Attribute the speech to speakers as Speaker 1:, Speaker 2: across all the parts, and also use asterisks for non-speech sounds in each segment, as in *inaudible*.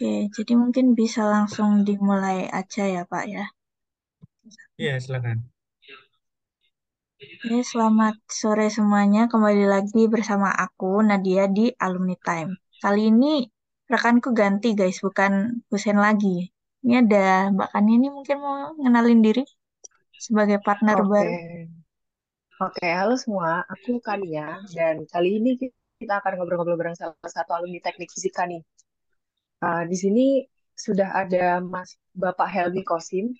Speaker 1: Oke, jadi mungkin bisa langsung dimulai aja ya, Pak ya.
Speaker 2: Iya, silakan.
Speaker 1: Oke, selamat sore semuanya. Kembali lagi bersama aku, Nadia, di Alumni Time. Kali ini rekanku ganti, guys. Bukan Husen lagi. Ini ada Mbak Kani ini mungkin mau ngenalin diri sebagai partner
Speaker 3: Oke,
Speaker 1: baru.
Speaker 3: oke, halo semua. Aku Kania dan kali ini kita akan ngobrol-ngobrol bareng salah satu alumni teknik fisika nih. Uh, di sini sudah ada Mas Bapak Helmi Kosim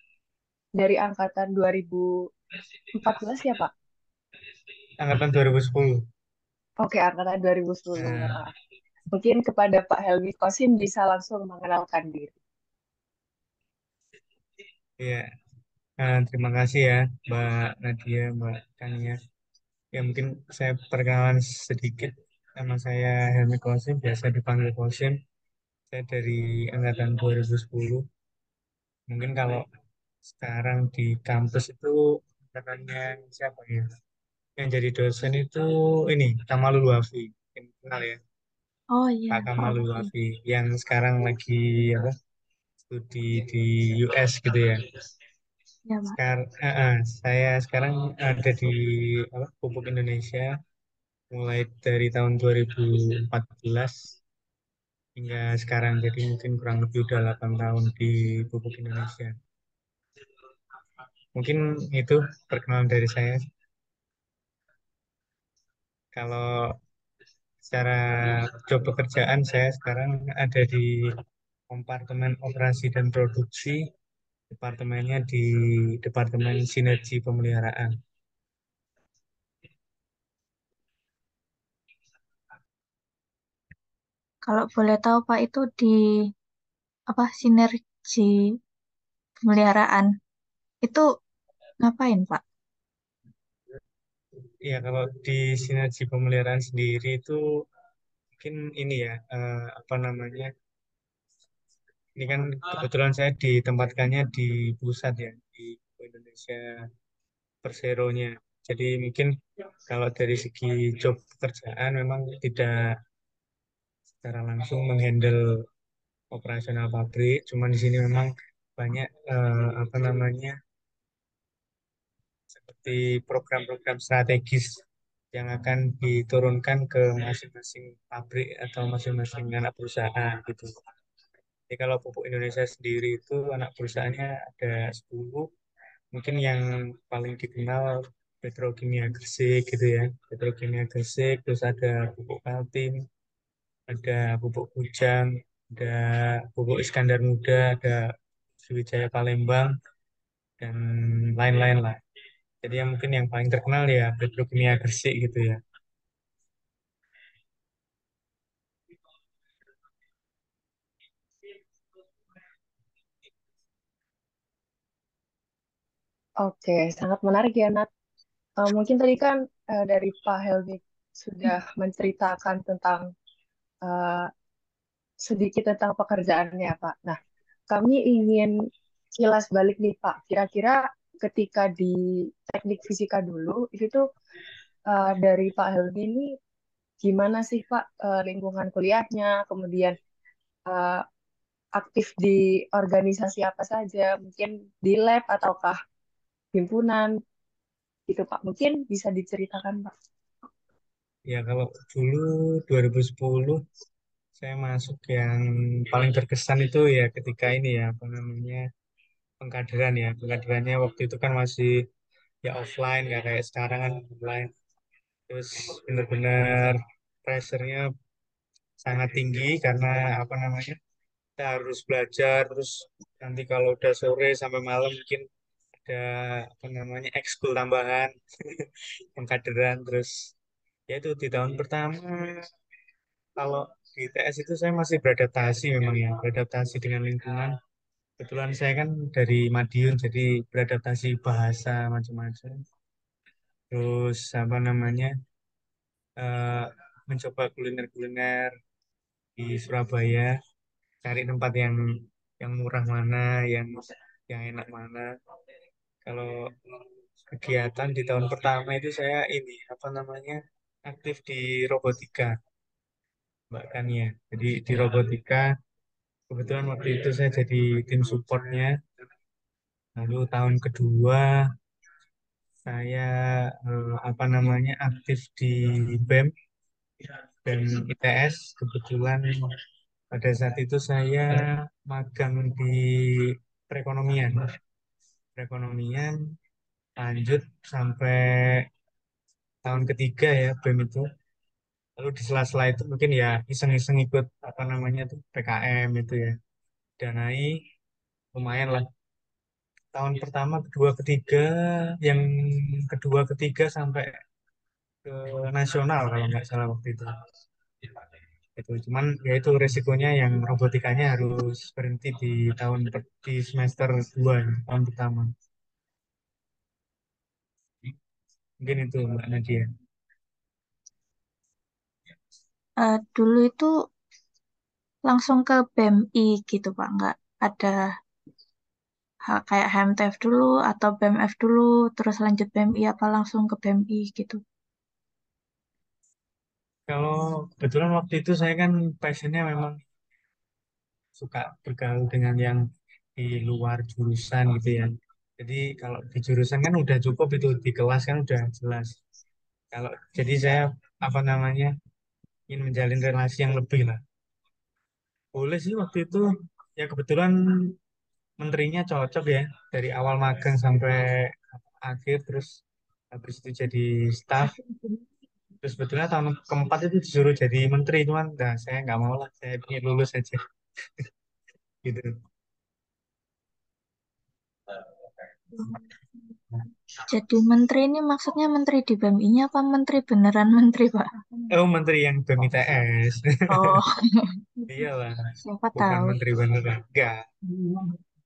Speaker 3: dari angkatan 2014 ya Pak?
Speaker 2: Angkatan 2010.
Speaker 3: Oke, angkatan 2010.
Speaker 2: Nah,
Speaker 3: maaf. Mungkin kepada Pak Helmi Kosim bisa langsung mengenalkan diri.
Speaker 2: iya. Nah, terima kasih ya, Mbak Nadia, Mbak Kania. Ya, mungkin saya perkenalan sedikit. Nama saya Helmi Kosim, biasa dipanggil Kosim. Saya dari angkatan 2010. Mungkin kalau sekarang di kampus itu katanya siapa ya? Yang jadi dosen itu ini, Kamalul Wafi. Kenal ya,
Speaker 1: Oh iya,
Speaker 2: Pak Kamalul.
Speaker 1: Wafi.
Speaker 2: Yang sekarang lagi apa, studi di US gitu ya.
Speaker 1: Ya, Pak.
Speaker 2: Sekarang, saya sekarang ada di apa, Pupuk Indonesia mulai dari tahun 2014 hingga sekarang. Jadi mungkin kurang lebih udah 8 tahun di Pupuk Indonesia. Mungkin itu perkenalan dari saya. Kalau secara job pekerjaan saya sekarang ada di Kompartemen Operasi dan Produksi, departemennya di Departemen Sinergi Pemeliharaan.
Speaker 1: Kalau boleh tahu Pak itu di apa sinergi pemeliharaan itu ngapain Pak?
Speaker 2: Ya, kalau di Sinergi Pemeliharaan sendiri itu mungkin ini ya, eh, apa namanya, ini kan kebetulan saya ditempatkannya di pusat ya, di Indonesia Persero-nya. Jadi mungkin kalau dari segi job pekerjaan memang tidak secara langsung menghandle operasional pabrik, cuman di sini memang banyak eh, apa namanya seperti program-program strategis yang akan diturunkan ke masing-masing pabrik atau masing-masing anak perusahaan gitu. Jadi kalau pupuk Indonesia sendiri itu anak perusahaannya ada 10, mungkin yang paling dikenal Petrokimia Gresik gitu ya. Petrokimia Gresik, terus ada pupuk Kaltim, ada pupuk Kujang, ada pupuk Iskandar Muda, ada Sriwijaya Palembang, dan lain-lain lah. Jadi yang mungkin yang paling terkenal ya Petrokimia Gresik gitu ya.
Speaker 3: Oke, sangat menarik ya Nat. Uh, mungkin tadi kan uh, dari Pak Helmi sudah menceritakan tentang uh, sedikit tentang pekerjaannya Pak. Nah, kami ingin kilas balik nih Pak. Kira-kira ketika di teknik fisika dulu, itu tuh uh, dari Pak Helmi ini gimana sih Pak uh, lingkungan kuliahnya, kemudian uh, aktif di organisasi apa saja, mungkin di lab ataukah himpunan gitu Pak. Mungkin bisa diceritakan Pak.
Speaker 2: Ya kalau dulu 2010 saya masuk yang paling terkesan itu ya ketika ini ya apa namanya pengkaderan ya. Pengkaderannya waktu itu kan masih ya offline nggak kayak sekarang kan online. Terus benar-benar pressure-nya sangat tinggi karena apa namanya kita harus belajar terus nanti kalau udah sore sampai malam mungkin ada apa namanya ekskul tambahan *laughs* pengkaderan terus ya itu di tahun pertama. Kalau di TS itu saya masih beradaptasi memang ya beradaptasi dengan lingkungan. Kebetulan saya kan dari Madiun jadi beradaptasi bahasa macam-macam. Terus apa namanya eh, mencoba kuliner-kuliner di Surabaya cari tempat yang yang murah mana yang yang enak mana. Kalau kegiatan di tahun pertama itu saya ini apa namanya aktif di robotika Mbak Kania. Jadi di robotika kebetulan waktu itu saya jadi tim supportnya. Lalu tahun kedua saya eh, apa namanya aktif di BEM dan ITS. Kebetulan pada saat itu saya magang di perekonomian. Perekonomian lanjut sampai tahun ketiga ya BEM itu. Lalu di sela-sela itu mungkin ya iseng-iseng ikut apa namanya tuh PKM itu ya. Danai lumayan lah. Tahun pertama, kedua, ketiga, yang kedua, ketiga sampai ke nasional kalau nggak salah waktu itu. Itu cuman ya itu resikonya yang robotikanya harus berhenti di tahun di semester dua tahun pertama. Mungkin itu Mbak Nadia.
Speaker 1: Eh, dulu itu langsung ke BMI gitu Pak, nggak ada ha- kayak HMTF dulu atau BMF dulu, terus lanjut BMI apa langsung ke BMI gitu.
Speaker 2: Kalau kebetulan waktu itu saya kan passionnya memang suka bergaul dengan yang di luar jurusan gitu ya. Jadi kalau di jurusan kan udah cukup itu di kelas kan udah jelas. Kalau jadi saya apa namanya ingin menjalin relasi yang lebih lah. Boleh sih waktu itu ya kebetulan menterinya cocok ya dari awal magang sampai akhir terus habis itu jadi staff terus sebetulnya tahun keempat itu disuruh jadi menteri cuman nah, saya nggak mau lah saya ingin lulus aja *laughs* gitu
Speaker 1: Jadi menteri ini maksudnya menteri di BMI-nya apa menteri beneran menteri Pak?
Speaker 2: oh menteri yang BMITS
Speaker 1: Oh, *laughs*
Speaker 2: iyalah.
Speaker 1: Siapa
Speaker 2: bukan
Speaker 1: tahu.
Speaker 2: menteri beneran. Enggak.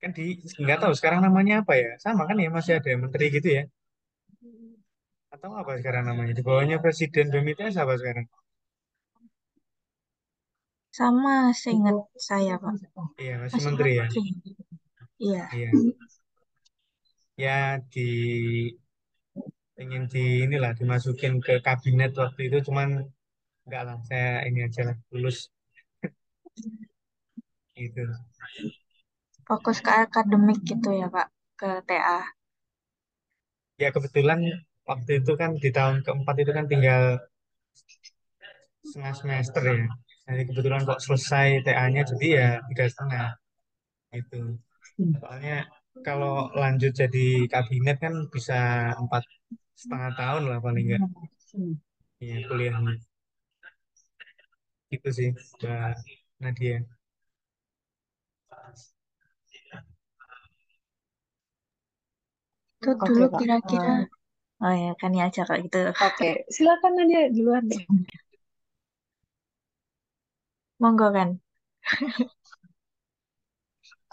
Speaker 2: Kan di nggak tahu sekarang namanya apa ya? Sama kan ya masih ada menteri gitu ya? Atau apa sekarang namanya? Di bawahnya presiden BMITS apa sekarang?
Speaker 1: Sama seingat saya Pak.
Speaker 2: iya masih
Speaker 1: Masih
Speaker 2: menteri ya?
Speaker 1: menteri. Iya.
Speaker 2: iya ya di ingin di inilah dimasukin ke kabinet waktu itu cuman enggak lah saya ini aja lah lulus. *laughs* Gitu.
Speaker 1: Fokus ke akademik gitu ya Pak, ke TA.
Speaker 2: ya kebetulan waktu itu kan di tahun keempat itu kan tinggal setengah semester ya. Jadi kebetulan kok selesai TA-nya jadi ya tiga setengah itu soalnya kalau lanjut jadi kabinet kan bisa empat setengah tahun lah paling enggak ya kuliahnya itu sih Mbak Nadia.
Speaker 1: Itu
Speaker 3: Oke,
Speaker 1: dulu kira-kira,
Speaker 3: Eh,
Speaker 1: oh ya kan ya aja kayak gitu.
Speaker 3: Oke, silakan Nadia duluan deh.
Speaker 1: Monggo kan. *laughs*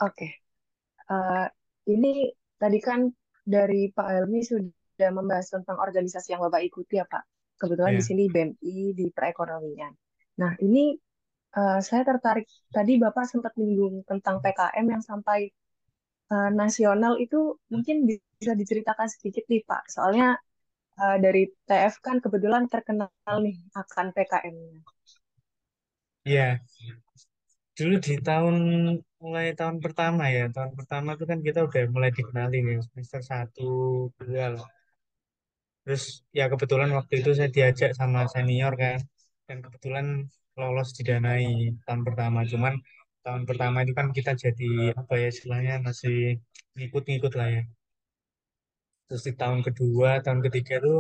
Speaker 3: Oke, Eh, ini tadi kan dari Pak Helmi sudah membahas tentang organisasi yang Bapak ikuti ya, Pak. Kebetulan di
Speaker 2: ya
Speaker 3: sini BMI di perekonomian. Nah, ini eh, saya tertarik tadi Bapak sempat menyinggung tentang PKM yang sampai eh, nasional itu mungkin bisa diceritakan sedikit nih, Pak. Soalnya eh, dari TF kan kebetulan terkenal nih akan PKM-nya.
Speaker 2: ya dulu di tahun mulai tahun pertama ya. Tahun pertama itu kan kita udah mulai dikenalin ya semester satu dua lah. Terus ya kebetulan waktu itu saya diajak sama senior kan dan kebetulan lolos didanai tahun pertama. Cuman tahun pertama itu kan kita jadi apa ya istilahnya masih ngikut-ngikut lah ya. Terus di tahun kedua tahun ketiga tuh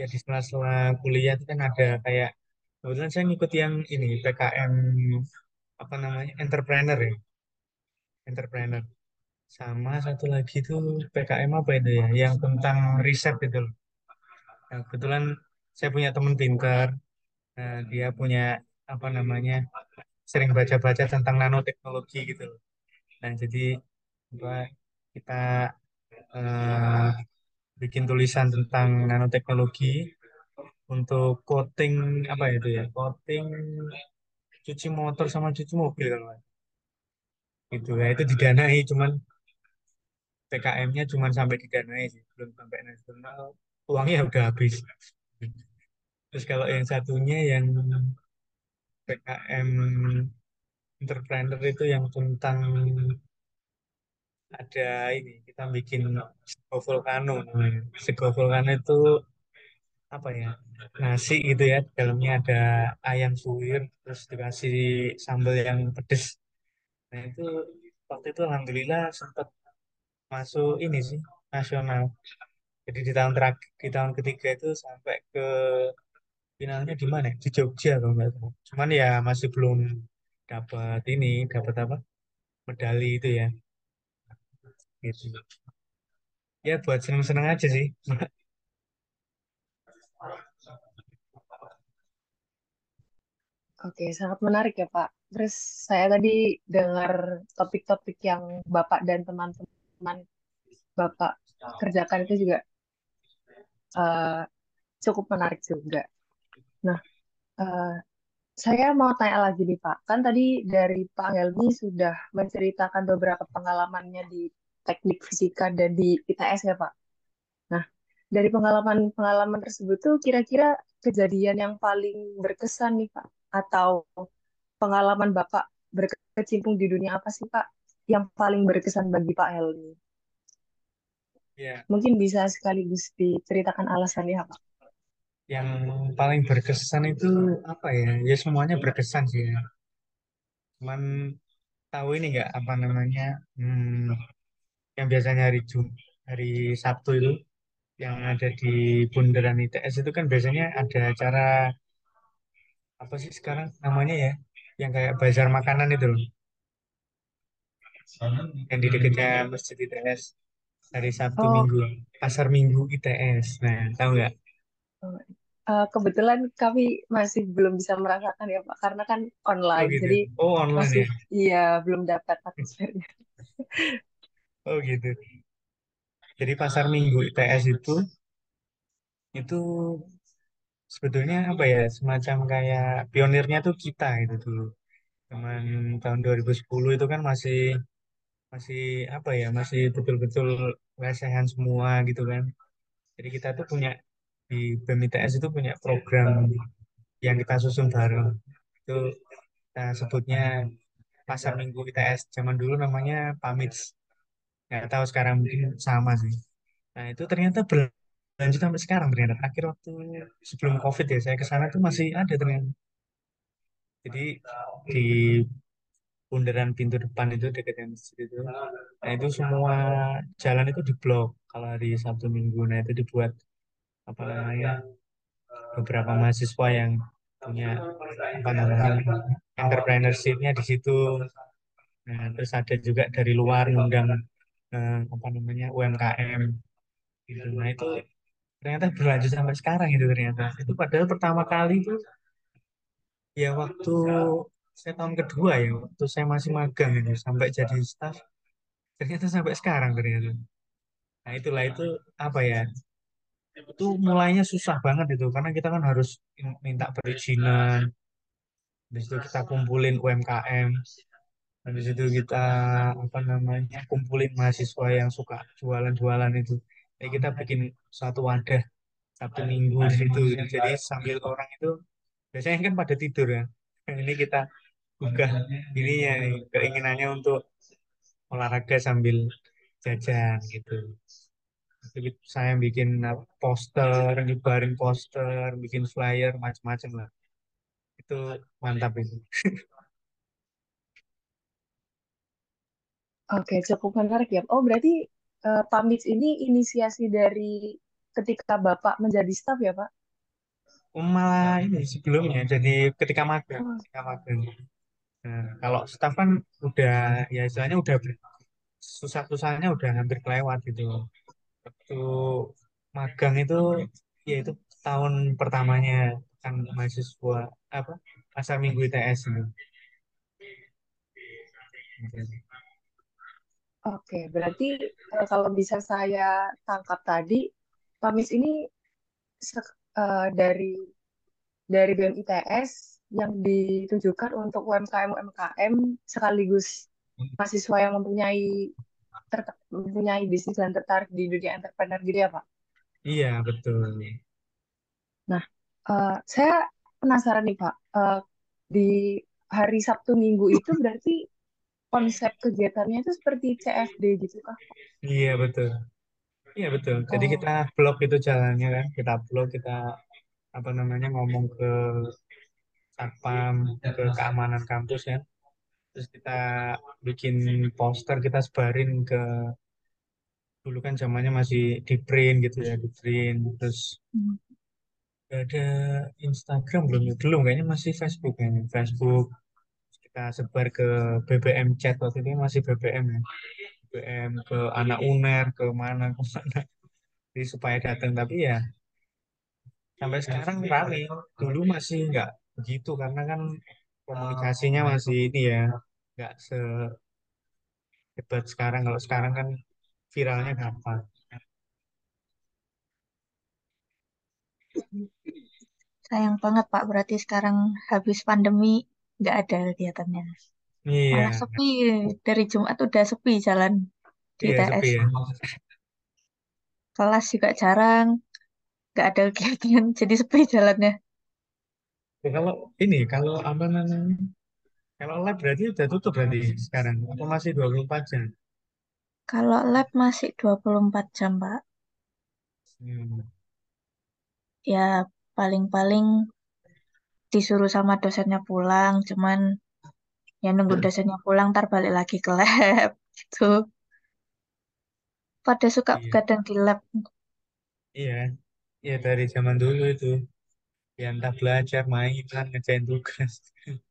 Speaker 2: ya di sela-sela kuliah itu kan ada kayak kebetulan saya ngikut yang ini PKM apa namanya entrepreneur ya. Entrepreneur. Sama satu lagi tuh PKM apa itu ya yang tentang riset itu Nah, kebetulan saya punya teman pintar Nah, dia punya apa namanya sering baca-baca tentang nanoteknologi gitu loh. Nah jadi apa, kita eh, bikin tulisan tentang nanoteknologi untuk coating apa itu ya coating cuci motor sama cuci mobil salah. gitu ya itu didanai cuman PKM-nya cuman sampai didanai sih belum sampai nasional uangnya udah habis terus kalau yang satunya yang PKM entrepreneur itu yang tentang ada ini kita bikin sego volcano namanya. Sego volcano itu apa ya nasi gitu ya dalamnya ada ayam suwir terus dikasih sambal yang pedes. Nah itu waktu itu alhamdulillah sempat masuk ini sih nasional. Jadi di tahun terakhir di tahun ketiga itu sampai ke finalnya di mana ya? di Jogja kalau nggak salah. Cuman ya masih belum dapat ini dapat apa? Medali itu ya. Gitu. Ya buat seneng-seneng aja sih
Speaker 3: Oke, sangat menarik ya, Pak. Terus saya tadi dengar topik-topik yang Bapak dan teman-teman Bapak kerjakan itu juga eh, cukup menarik juga. Nah, eh, saya mau tanya lagi nih, Pak. Kan tadi dari Pak Helmi sudah menceritakan beberapa pengalamannya di teknik fisika dan di ITS ya, Pak. Nah, dari pengalaman-pengalaman tersebut tuh kira-kira kejadian yang paling berkesan nih, Pak, atau pengalaman Bapak berkecimpung di dunia apa sih, Pak, yang paling berkesan bagi Pak Helmi?
Speaker 2: ya
Speaker 3: Mungkin bisa sekaligus diceritakan alasannya, Pak.
Speaker 2: yang paling berkesan itu apa ya ya semuanya berkesan sih ya. cuman tahu ini nggak apa namanya hmm, yang biasanya hari Jum hari Sabtu itu yang ada di Bundaran ITS itu kan biasanya ada acara apa sih sekarang namanya ya? Yang kayak bazar makanan itu loh. Yang di dekatnya Masjid ITS hari Sabtu
Speaker 3: Oh,
Speaker 2: Minggu pasar Minggu ITS nah tahu nggak?
Speaker 3: Eh, kebetulan kami masih belum bisa merasakan ya, Pak, karena kan
Speaker 2: oh
Speaker 3: online,
Speaker 2: gitu.
Speaker 3: jadi
Speaker 2: oh online
Speaker 3: masih
Speaker 2: ya?
Speaker 3: iya belum dapat atmosfernya. *laughs*
Speaker 2: oh gitu. Jadi pasar Minggu ITS itu itu sebetulnya apa ya semacam kayak pionirnya tuh kita itu dulu Cuman tahun 2010 itu kan masih masih apa ya masih betul-betul lesehan semua gitu kan. Jadi kita tuh punya di BEM ITS itu punya program yang kita susun bareng. Itu kita sebutnya Pasar Minggu ITS. Zaman dulu namanya PAMIDS. Nggak tahu sekarang mungkin sama sih. Nah itu ternyata berlanjut sampai sekarang ternyata. Terakhir waktu sebelum COVID ya saya ke sana tuh masih ada ternyata. Jadi di bundaran pintu depan itu dekat yang masjid itu. Nah itu semua jalan itu diblok kalau hari Sabtu Minggu. Nah itu dibuat apa namanya beberapa mahasiswa yang punya apa namanya entrepreneurship-nya di situ. Nah terus ada juga dari luar ngundang eh, apa namanya UMKM. Nah itu ternyata berlanjut sampai sekarang itu ternyata. Itu padahal pertama kali itu ya waktu saya tahun kedua ya waktu saya masih magang itu sampai jadi staff ternyata sampai sekarang ternyata nah itulah itu apa ya itu mulainya susah banget itu karena kita kan harus in- minta perizinan habis itu kita kumpulin UMKM habis itu kita apa namanya kumpulin mahasiswa yang suka jualan-jualan itu jadi kita bikin satu wadah Sabtu Minggu di situ jadi sambil orang itu biasanya kan pada tidur ya *laughs* ini kita buka ininya nih keinginannya untuk olahraga sambil jajan gitu Jadi saya bikin poster, nyebarin poster, bikin flyer, macam-macam lah. Itu mantap itu. *laughs*
Speaker 3: Oke, cukup menarik ya. Oh, berarti PAMIDS ini inisiasi dari ketika Bapak menjadi staf ya, Pak?
Speaker 2: Malah ini sebelumnya, jadi ketika magang,
Speaker 3: Oh,
Speaker 2: ketika magang. Nah, kalau staff kan udah, ya istilahnya udah susah-susahnya udah hampir kelewat gitu. Waktu magang itu, ya itu tahun pertamanya kan mahasiswa apa pasar minggu ITS itu.
Speaker 3: Oke, berarti eh, kalau bisa saya tangkap tadi, PAMIDS ini sek- eh, dari dari BEM ITS yang ditujukan untuk UMKM-UMKM sekaligus mahasiswa yang mempunyai ter- mempunyai bisnis dan tertarik di dunia entrepreneur gitu ya, Pak?
Speaker 2: Iya betul.
Speaker 3: Nah, eh, saya penasaran nih Pak, di hari Sabtu Minggu itu berarti konsep kegiatannya itu seperti CFD gitu kah?
Speaker 2: Iya betul. Iya betul. Jadi
Speaker 3: Oh,
Speaker 2: kita blok itu jalannya kan, kita blok kita apa namanya ngomong ke satpam, ke keamanan kampus ya. Terus kita bikin poster, kita sebarin ke dulu kan zamannya masih di print gitu ya, di print. Terus
Speaker 1: hmm.
Speaker 2: ada Instagram belum? ya? Belum kayaknya masih Facebook kayaknya. Facebook kita sebar ke BBM chat waktu itu masih BBM ya. BBM ke anak UNER ke mana ke mana. Jadi supaya datang tapi ya sampai sekarang rame. Dulu masih nggak begitu karena kan komunikasinya masih ini ya nggak sehebat sekarang. Kalau sekarang kan viralnya gampang.
Speaker 1: Sayang banget Pak, berarti sekarang habis pandemi nggak ada kegiatannya. Malah
Speaker 2: Iya,
Speaker 1: sepi, dari Jumat udah sepi jalan di
Speaker 2: iya sepi
Speaker 1: ITS.
Speaker 2: ya.
Speaker 1: Kelas juga jarang, nggak ada kegiatan, *laughs* jadi sepi jalannya.
Speaker 2: Ya, kalau ini, kalau apa namanya? Kalau lab berarti udah tutup berarti sekarang. Apa masih 24 jam?
Speaker 1: Kalau lab masih 24 jam Pak,
Speaker 2: Hmm.
Speaker 1: ya paling-paling disuruh sama dosennya pulang, cuman ya nunggu dosennya pulang, ntar balik lagi ke lab, *laughs* gitu. Pada suka
Speaker 2: Iya,
Speaker 1: begadang di lab.
Speaker 2: iya, iya dari zaman dulu itu. Ya entah belajar, main, kan ngerjain tugas. *laughs*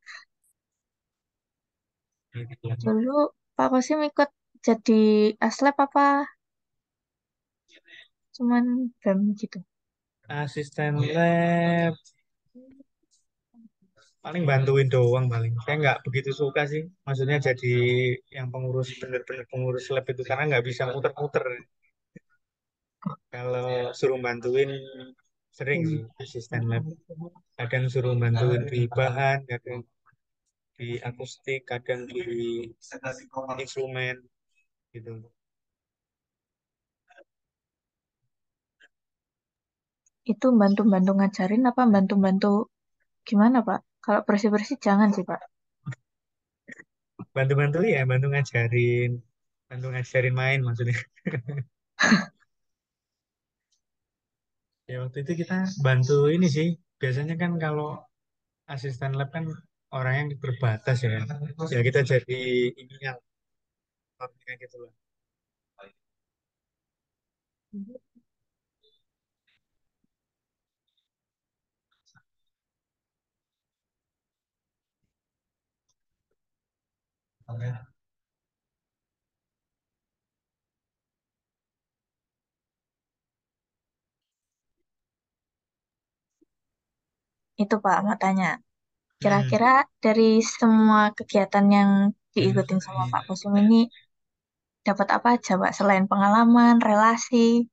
Speaker 2: Gitu.
Speaker 1: Dulu Pak Kosim ikut jadi aslab apa cuman BEM gitu.
Speaker 2: Asisten lab paling bantuin doang paling. Saya nggak begitu suka sih. Maksudnya jadi yang pengurus bener-bener pengurus lab itu karena nggak bisa muter-muter. Kalau suruh bantuin sering sih asisten lab. Kadang suruh bantuin di bahan, kadang di akustik, kadang di instrumen gitu.
Speaker 1: Itu bantu-bantu ngajarin apa bantu-bantu gimana Pak? Kalau bersih-bersih jangan sih Pak.
Speaker 2: Bantu-bantu ya, bantu ngajarin, bantu ngajarin main maksudnya. *laughs* Ya waktu itu kita bantu ini sih. Biasanya kan kalau asisten lab kan orang yang berbatas ya. Ya kita jadi ininya, gitu loh.
Speaker 1: Itu Pak mau tanya.
Speaker 2: Hmm.
Speaker 1: Kira-kira dari semua kegiatan yang diikutin sama Pak Kosim ini dapat apa aja Pak? Selain pengalaman, relasi.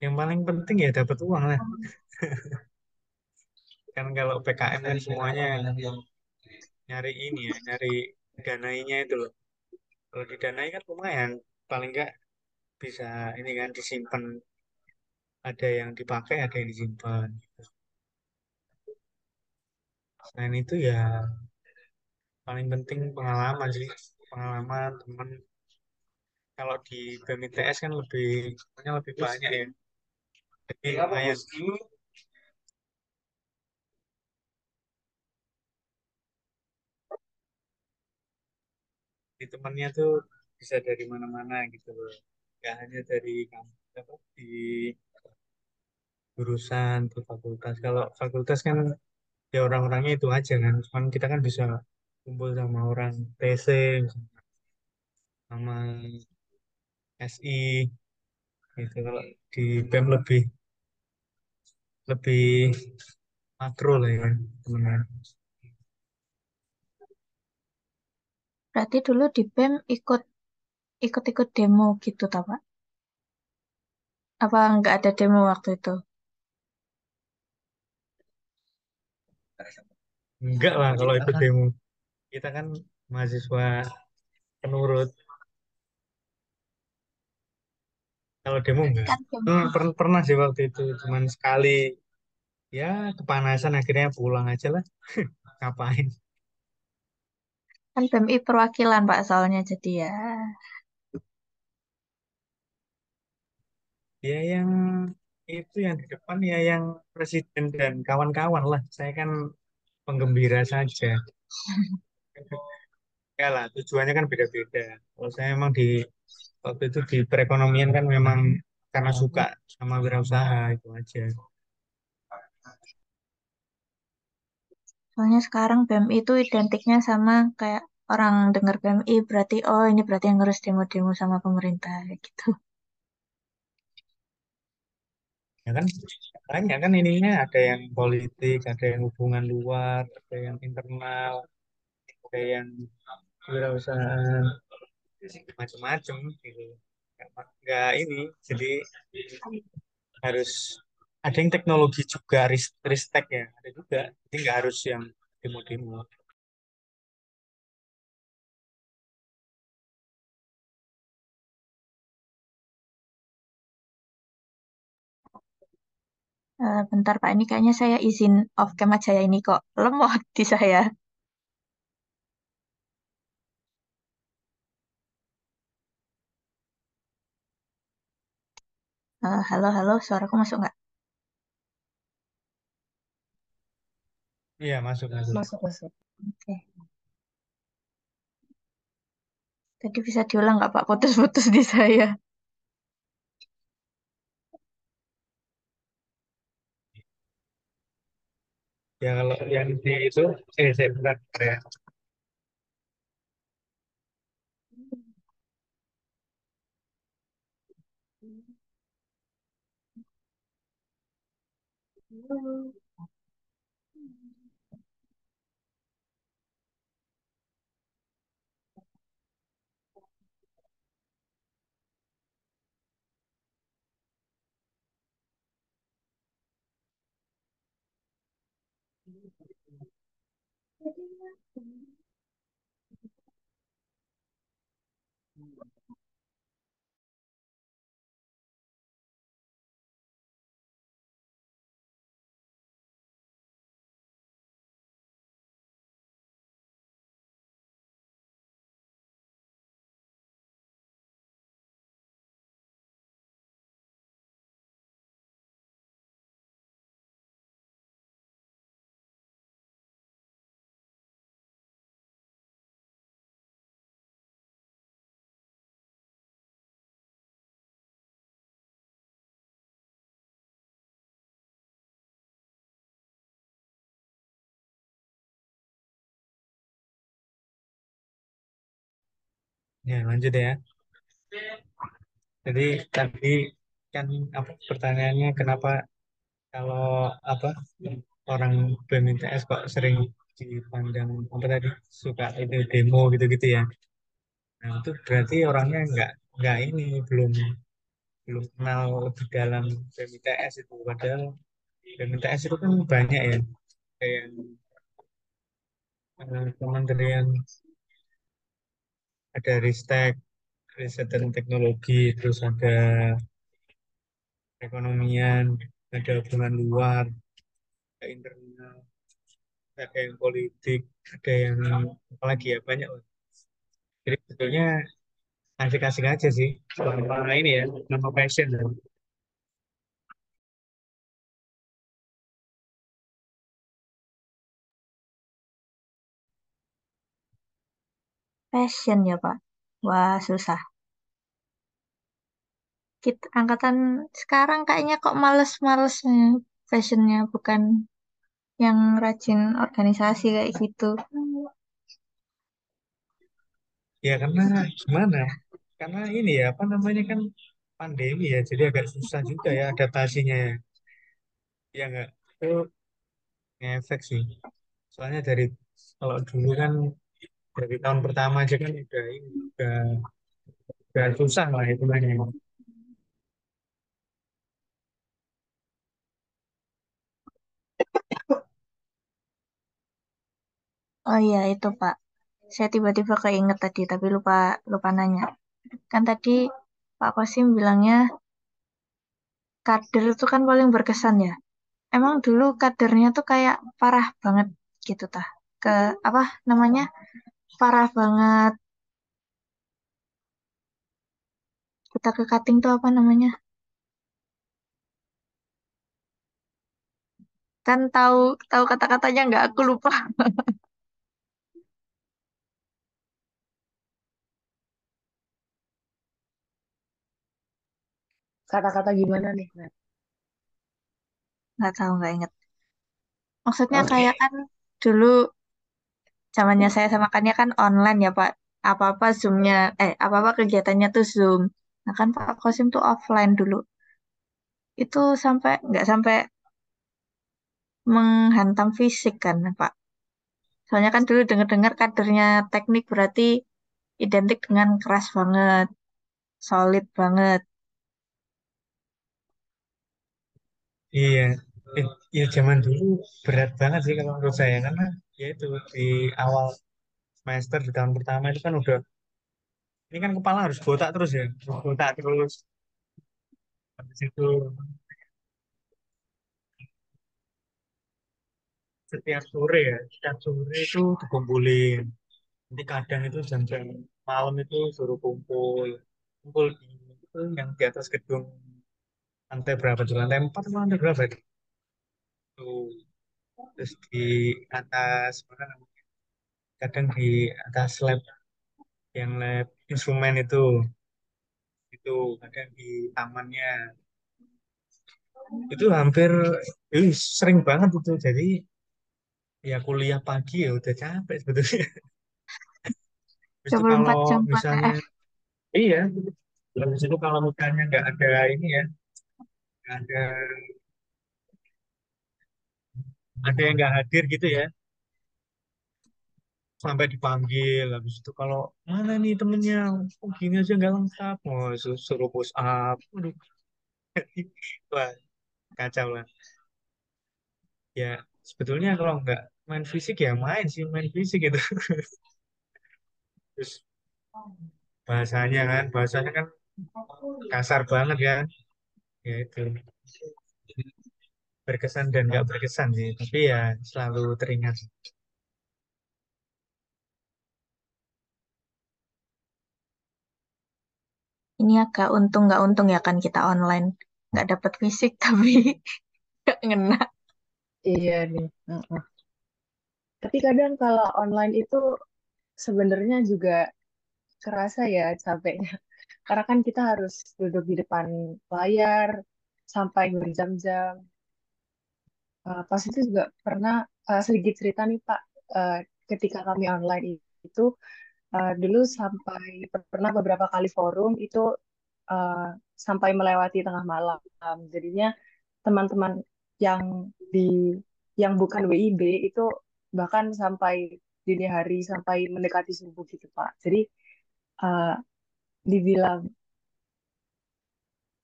Speaker 2: Yang paling penting ya dapat uang lah. *laughs* Kan kalau PKM kan semuanya nyari ini ya, nyari danainya itu loh. Kalau didanai kan lumayan. Paling nggak bisa ini kan disimpan. Ada yang dipakai, ada yang disimpan. Selain itu ya paling penting pengalaman sih. Pengalaman teman. Kalau di BMITS kan lebih lebih banyak ya. Jadi lumayan. Di temannya tuh bisa dari mana-mana gitu loh. Gak hanya dari kampus apa di jurusan di fakultas. Kalau fakultas kan ya orang-orangnya itu aja kan. Cuman kita kan bisa kumpul sama orang TC, sama SI gitu. Kalau di BEM lebih lebih makro lah ya temennya.
Speaker 1: Berarti dulu di BEM ikut ikut-ikut demo gitu tak Pak? Apa nggak ada demo waktu itu?
Speaker 2: Enggak lah kalau itu demo. Kita kan mahasiswa penurut. Kalau demo enggak.
Speaker 1: Kan demo.
Speaker 2: Hmm, per- pernah sih waktu itu cuman sekali ya kepanasan akhirnya pulang aja lah *laughs* ngapain
Speaker 1: Kan BMI perwakilan Pak soalnya jadi ya.
Speaker 2: ya yang itu yang di depan ya yang presiden dan kawan-kawan lah. Saya kan penggembira saja. *laughs* Ya lah tujuannya kan beda-beda. Kalau saya memang di waktu itu di perekonomian kan memang karena suka sama wirausaha itu aja
Speaker 1: Soalnya sekarang BMI itu identiknya sama kayak orang dengar BMI berarti oh ini berarti yang ngurus demo-demo sama pemerintah gitu.
Speaker 2: ya kan banyak kan ininya ada yang politik ada yang hubungan luar ada yang internal ada yang wirausahaan macam-macam gitu nggak nggak ini jadi harus ada yang teknologi juga ris- ristek ya ada juga. Jadi nggak harus yang demo-demo.
Speaker 1: Eh, bentar Pak, ini kayaknya saya izin off cam aja ya ini kok. Lemot di saya. Eh, halo, halo, suaraku masuk nggak?
Speaker 2: Iya masuk masuk
Speaker 3: Masuk, masuk.
Speaker 1: Oke. Tadi bisa diulang nggak Pak? Putus-putus di saya.
Speaker 2: ya kalau yang di itu eh saya bentar ya Ya lanjut ya. Jadi tadi kan apa pertanyaannya kenapa kalau apa orang BMTS kok sering dipandang apa tadi suka itu demo gitu-gitu ya. Nah itu berarti orangnya nggak nggak ini belum belum kenal lebih dalam BMTS itu. Padahal BMTS itu kan banyak ya. Kayak eh, kementerian ada Ristek riset dan teknologi terus ada perekonomian ada hubungan luar ada internal ada yang politik ada yang apalagi ya banyak. Jadi sebetulnya asik-asik aja sih sama ini ya nama passion
Speaker 1: Passion ya Pak. Wah, susah. Kita angkatan sekarang kayaknya kok males-malesnya fashionnya bukan yang rajin organisasi kayak gitu.
Speaker 2: ya karena gimana karena ini ya apa namanya kan pandemi ya jadi agak susah juga ya adaptasinya ya ya enggak itu ngefek sih soalnya dari kalau dulu kan dari tahun pertama aja kan udah ini udah udah susah lah itu banyak
Speaker 1: Oh iya itu Pak. Saya tiba-tiba keinget tadi tapi lupa lupa nanya. Kan tadi Pak Kosim bilangnya kader itu kan paling berkesan ya. emang dulu kadernya tuh kayak parah banget gitu tah. Ke apa namanya? Parah banget. Kita ke cutting tuh apa namanya? Kan tahu tahu kata-katanya nggak aku lupa. *laughs*
Speaker 3: Kata-kata gimana nih, Nat?
Speaker 1: Nggak tahu nggak inget. Maksudnya
Speaker 3: Oke.
Speaker 1: kayak kan dulu zamannya saya sama kannya kan online ya Pak. Apa-apa Zoom-nya, eh apa-apa kegiatannya tuh Zoom. Nah kan Pak Kosim tuh offline dulu. Itu sampai nggak sampai menghantam fisik kan Pak. Soalnya kan dulu dengar-dengar kadernya teknik berarti identik dengan keras banget, solid banget.
Speaker 2: Iya, eh, ya zaman dulu berat banget sih kalau menurut saya karena ya itu di awal semester di tahun pertama itu kan udah ini kan kepala harus botak terus ya, botak terus habis itu setiap sore ya, setiap sore itu dikumpulin. Nanti kadang itu jam-jam malam itu suruh kumpul, kumpul di itu yang di atas gedung lantai berapa tuh lantai empat atau lantai berapa itu? Tuh. Terus di atas mana namanya? Kadang di atas lab yang lab instrumen itu. Itu kadang di tamannya. Itu hampir ih, sering banget itu. Jadi ya kuliah pagi ya udah capek sebetulnya. *laughs* Habis itu kalau
Speaker 1: 24 jam
Speaker 2: misalnya
Speaker 1: PTF.
Speaker 2: iya. Habis itu kalau misalnya nggak ada ini ya nggak ada ada yang nggak hadir gitu ya? Sampai dipanggil habis itu kalau mana nih temennya? Kok gini aja nggak lengkap. Mau su- suruh push up. Waduh. *laughs* wah kacau lah. Ya sebetulnya kalau nggak main fisik ya main sih main fisik itu *laughs* terus bahasanya kan bahasanya kan kasar banget ya. Ya itu berkesan dan nggak berkesan sih tapi ya selalu teringat
Speaker 1: Ini agak untung nggak untung ya kan kita online. Nggak dapat fisik *laughs* tapi nggak ngena.
Speaker 3: Iya nih. Heeh. Tapi kadang kalau online itu sebenarnya juga kerasa ya capeknya. Karena kan kita harus duduk di depan layar sampai berjam-jam. Uh, pas itu juga pernah uh, sedikit cerita nih Pak, Uh, ketika kami online itu uh, dulu sampai pernah beberapa kali forum itu uh, sampai melewati tengah malam. Jadinya teman-teman yang di yang bukan WIB itu bahkan sampai dini hari sampai mendekati subuh gitu Pak. Jadi uh, dibilang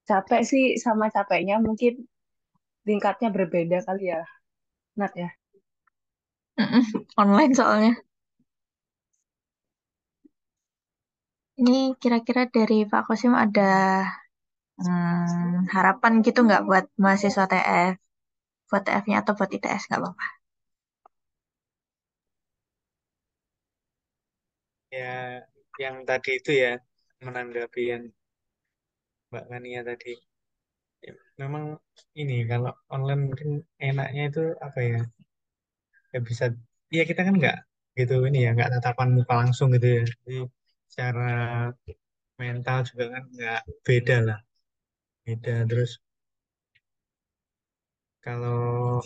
Speaker 3: capek sih sama capeknya mungkin tingkatnya berbeda kali ya, Nat ya.
Speaker 1: Mm-mm, Online soalnya. Ini kira-kira dari Pak Kosim ada hmm, harapan gitu nggak buat mahasiswa TF? Buat TF-nya atau buat ITS nggak apa-apa.
Speaker 2: ya yang tadi itu ya menanggapi yang Mbak Kania tadi memang ini kalau online mungkin enaknya itu apa ya? Ya bisa ya kita kan nggak gitu ini ya nggak tatapan muka langsung gitu ya. Jadi secara mental juga kan nggak beda lah beda. Terus kalau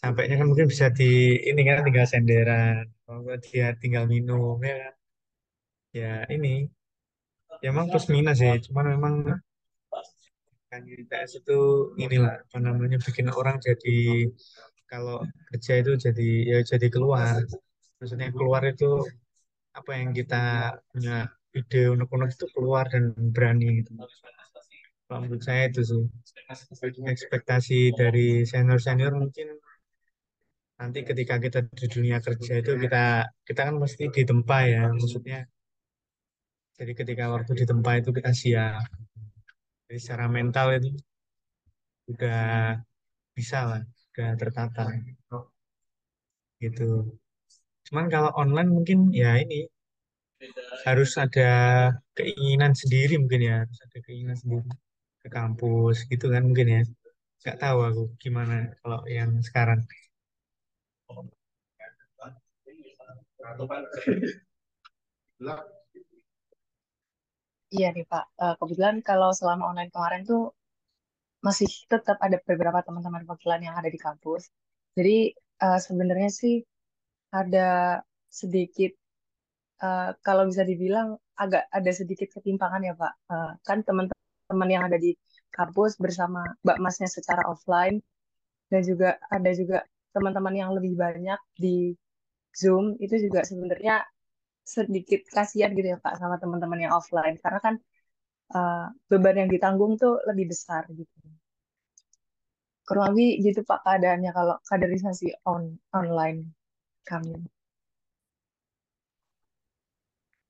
Speaker 2: sampainya kan mungkin bisa di ini kan tinggal senderan. Kalau dia tinggal minum ya kan? Ya ini ya memang plus minus sih. Cuman memang kan ITS itu inilah apa namanya bikin orang jadi kalau kerja itu jadi ya jadi keluar. Maksudnya keluar itu apa yang kita punya ide unek-unek itu keluar dan berani gitu. Kalau menurut saya itu sih. Ekspektasi dari senior senior mungkin nanti ketika kita di dunia kerja itu kita kita kan mesti ditempa ya maksudnya. Jadi ketika waktu ditempa itu kita siap jadi secara mental itu udah bisa lah, udah tertata gitu. Cuman kalau online mungkin ya ini harus ada keinginan sendiri mungkin ya, harus ada keinginan sendiri ke kampus gitu kan mungkin ya. Nggak tahu aku gimana kalau yang sekarang. *laughs*
Speaker 3: Iya nih Pak, Eh, kebetulan kalau selama online kemarin tuh masih tetap ada beberapa teman-teman perwakilan yang ada di kampus. Jadi eh, sebenarnya sih ada sedikit, eh, kalau bisa dibilang agak ada sedikit ketimpangan ya Pak. Kan teman-teman yang ada di kampus bersama Mbak Masnya secara offline dan juga ada juga teman-teman yang lebih banyak di Zoom itu juga sebenarnya sedikit kasihan gitu ya Pak sama teman-teman yang offline karena kan uh, beban yang ditanggung tuh lebih besar gitu. Kurang lebih gitu Pak keadaannya kalau kaderisasi on online kami.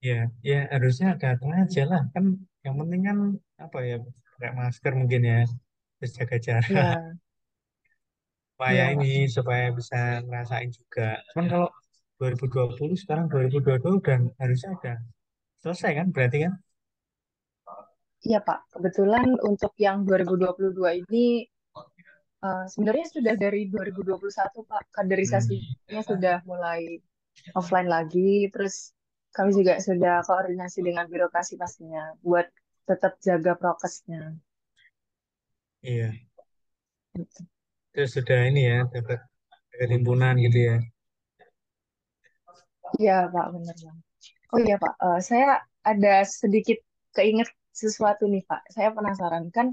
Speaker 2: Ya, ya harusnya datang aja lah kan. Yang penting kan apa ya pakai masker mungkin ya, terus jaga jarak.
Speaker 3: Iya,
Speaker 2: Supaya
Speaker 3: iya
Speaker 2: ini supaya bisa ngerasain juga. Cuman kalau 2020 sekarang 2022 udah harusnya udah selesai kan berarti kan?
Speaker 3: Iya Pak. Kebetulan untuk yang 2022 ini uh, sebenarnya sudah dari 2021 Pak.
Speaker 2: Hmm.
Speaker 3: Kaderisasinya sudah mulai offline lagi. Terus kami juga sudah koordinasi dengan birokrasi pastinya buat tetap jaga prokesnya.
Speaker 2: Iya. Terus sudah ini ya dapat dapat himpunan gitu ya.
Speaker 3: Iya Pak, benar Bang. Oh iya Pak, Eh, saya ada sedikit keinget sesuatu nih Pak. Saya penasaran kan,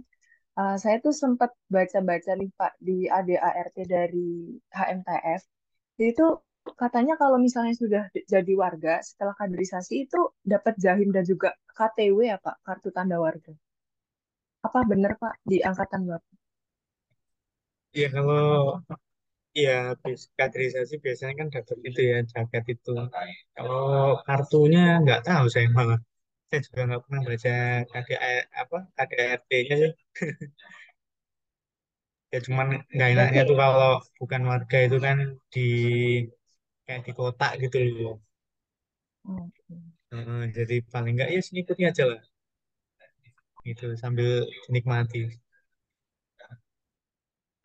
Speaker 3: eh, saya tuh sempat baca-baca nih Pak di ADART dari HMTF. Itu katanya kalau misalnya sudah jadi warga setelah kaderisasi itu dapat Jahim dan juga KTW ya Pak, kartu tanda warga. Apa benar Pak di angkatan Bapak?
Speaker 2: Iya kalau Iya, kaderisasi biasanya kan dapat itu ya, jaket itu. Kalau kartunya nggak tahu saya malah. Saya juga nggak pernah baca KDR, apa KDRT-nya sih. *laughs* Ya cuman nggak enaknya tuh kalau bukan warga itu kan di kayak di kotak gitu loh. Heeh, jadi paling nggak ya sini ikuti aja lah gitu sambil dinikmati.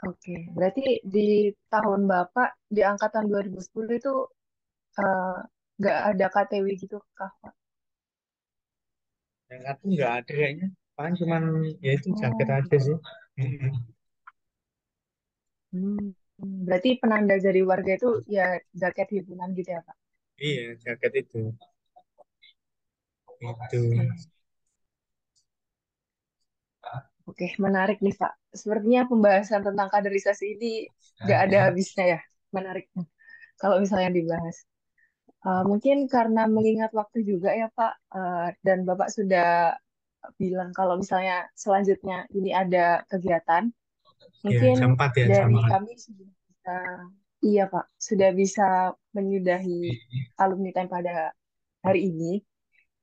Speaker 3: Oke, berarti di tahun Bapak di angkatan 2010 itu eh, nggak ada KTW gitu kah Pak?
Speaker 2: Yang kartu nggak ada kayaknya. Paling cuman ya itu jaket
Speaker 3: Oh,
Speaker 2: aja sih.
Speaker 3: Hmm. Berarti penanda jadi warga itu ya jaket himpunan gitu ya Pak?
Speaker 2: Iya, jaket itu. Itu.
Speaker 3: Oke, oke, menarik nih Pak. Sepertinya pembahasan tentang kaderisasi ini nggak ada habisnya ya, menariknya. Kalau misalnya dibahas. Eh, mungkin karena mengingat waktu juga ya Pak, eh, dan Bapak sudah bilang kalau misalnya selanjutnya ini ada kegiatan,
Speaker 2: Ya,
Speaker 3: mungkin
Speaker 2: 4 ya
Speaker 3: dari
Speaker 2: sama.
Speaker 3: kami sudah bisa, iya Pak, sudah bisa menyudahi alumni time pada hari ini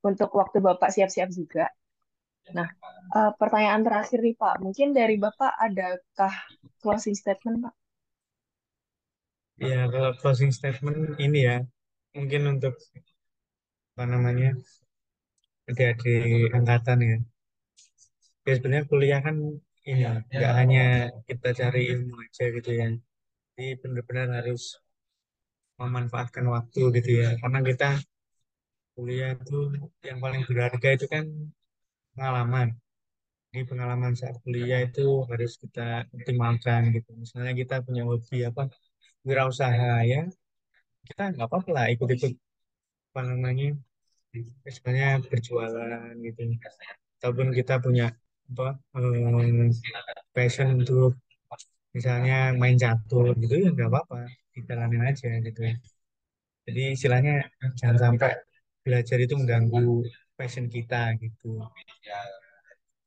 Speaker 3: untuk waktu Bapak siap-siap juga. Nah, eh, pertanyaan terakhir nih Pak, mungkin dari Bapak adakah closing statement Pak?
Speaker 2: Ya, kalau closing statement ini ya, mungkin untuk apa namanya, adik-adik angkatan ya. Ya sebenarnya kuliah kan ini, nggak hanya kita cari ilmu aja gitu ya. Jadi benar-benar harus memanfaatkan waktu gitu ya. Karena kita kuliah itu yang paling berharga itu kan pengalaman. Di pengalaman saat kuliah itu harus kita optimalkan gitu. Misalnya kita punya hobi apa, wirausaha ya, kita nggak apa-apa lah ikut-ikut apa namanya misalnya berjualan gitu ataupun kita punya apa eh, passion untuk misalnya main catur gitu ya nggak apa-apa dijalanin aja gitu ya jadi istilahnya jangan sampai belajar itu mengganggu passion kita gitu.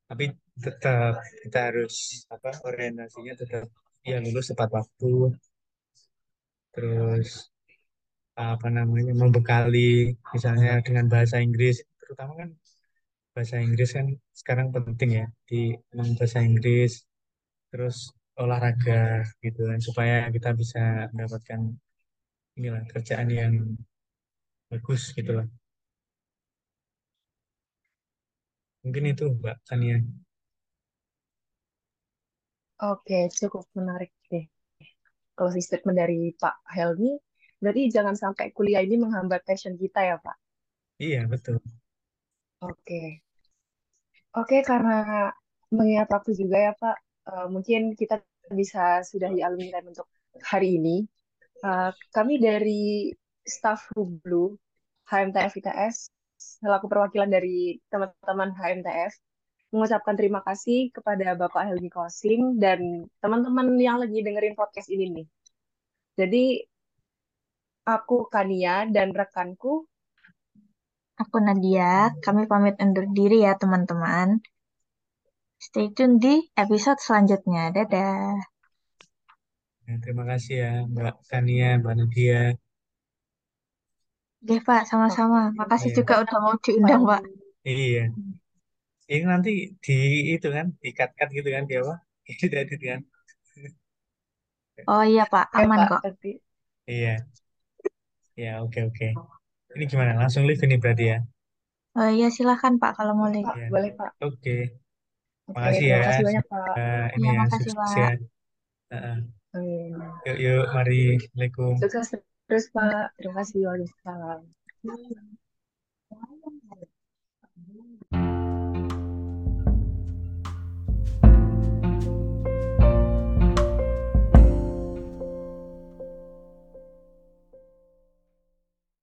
Speaker 2: Tapi tetap kita harus apa orientasinya tetap ya lulus tepat waktu. Terus apa namanya membekali misalnya dengan bahasa Inggris terutama kan bahasa Inggris kan sekarang penting ya di bahasa Inggris. Terus olahraga gitu kan supaya kita bisa mendapatkan inilah kerjaan yang bagus gitu lah. Mungkin itu Mbak Tania.
Speaker 3: Oke, cukup menarik deh. Kalau si statement dari Pak Helmi, berarti jangan sampai kuliah ini menghambat passion kita ya, Pak.
Speaker 2: Iya betul.
Speaker 3: Oke. Oke, karena mengingat waktu juga ya, Pak, eh, mungkin kita bisa sudahi alumni time untuk hari ini. Eh, kami dari staf Hublu HMTF ITS, selaku perwakilan dari teman-teman HMTF, mengucapkan terima kasih kepada Bapak Helmi Kosing dan teman-teman yang lagi dengerin podcast ini nih. Jadi, aku Kania dan rekanku
Speaker 1: Aku Nadia, kami pamit undur diri ya teman-teman. Stay tune di episode selanjutnya. Dadah.
Speaker 2: Ya, terima kasih ya Mbak Tania, Mbak Nadia.
Speaker 1: Oke Pak, sama-sama. Makasih
Speaker 2: Iya.
Speaker 1: juga udah mau diundang Pak.
Speaker 2: Iya. Ini nanti di itu kan, di cut-cut gitu kan dia apa? Edit kan?
Speaker 1: Oh iya Pak, aman
Speaker 3: Pak,
Speaker 1: kok.
Speaker 2: Iya. Ya, oke oke. Ini gimana? Langsung live ini berarti ya?
Speaker 1: Oh iya silahkan Pak kalau mau live.
Speaker 3: Pak,
Speaker 2: Iya.
Speaker 3: boleh, Pak.
Speaker 2: Oke.
Speaker 3: Oke,
Speaker 2: Makasih
Speaker 3: terima
Speaker 2: ya.
Speaker 3: kasih banyak, Pak.
Speaker 2: Semoga ini
Speaker 1: Iya
Speaker 2: ya
Speaker 1: makasih
Speaker 2: sukses
Speaker 1: Pak.
Speaker 2: ya. Heeh.
Speaker 3: Amin.
Speaker 2: Yuk yuk, mari. Assalamualaikum.
Speaker 3: Sukses terus, Pak. Terima kasih. Waalaikumsalam.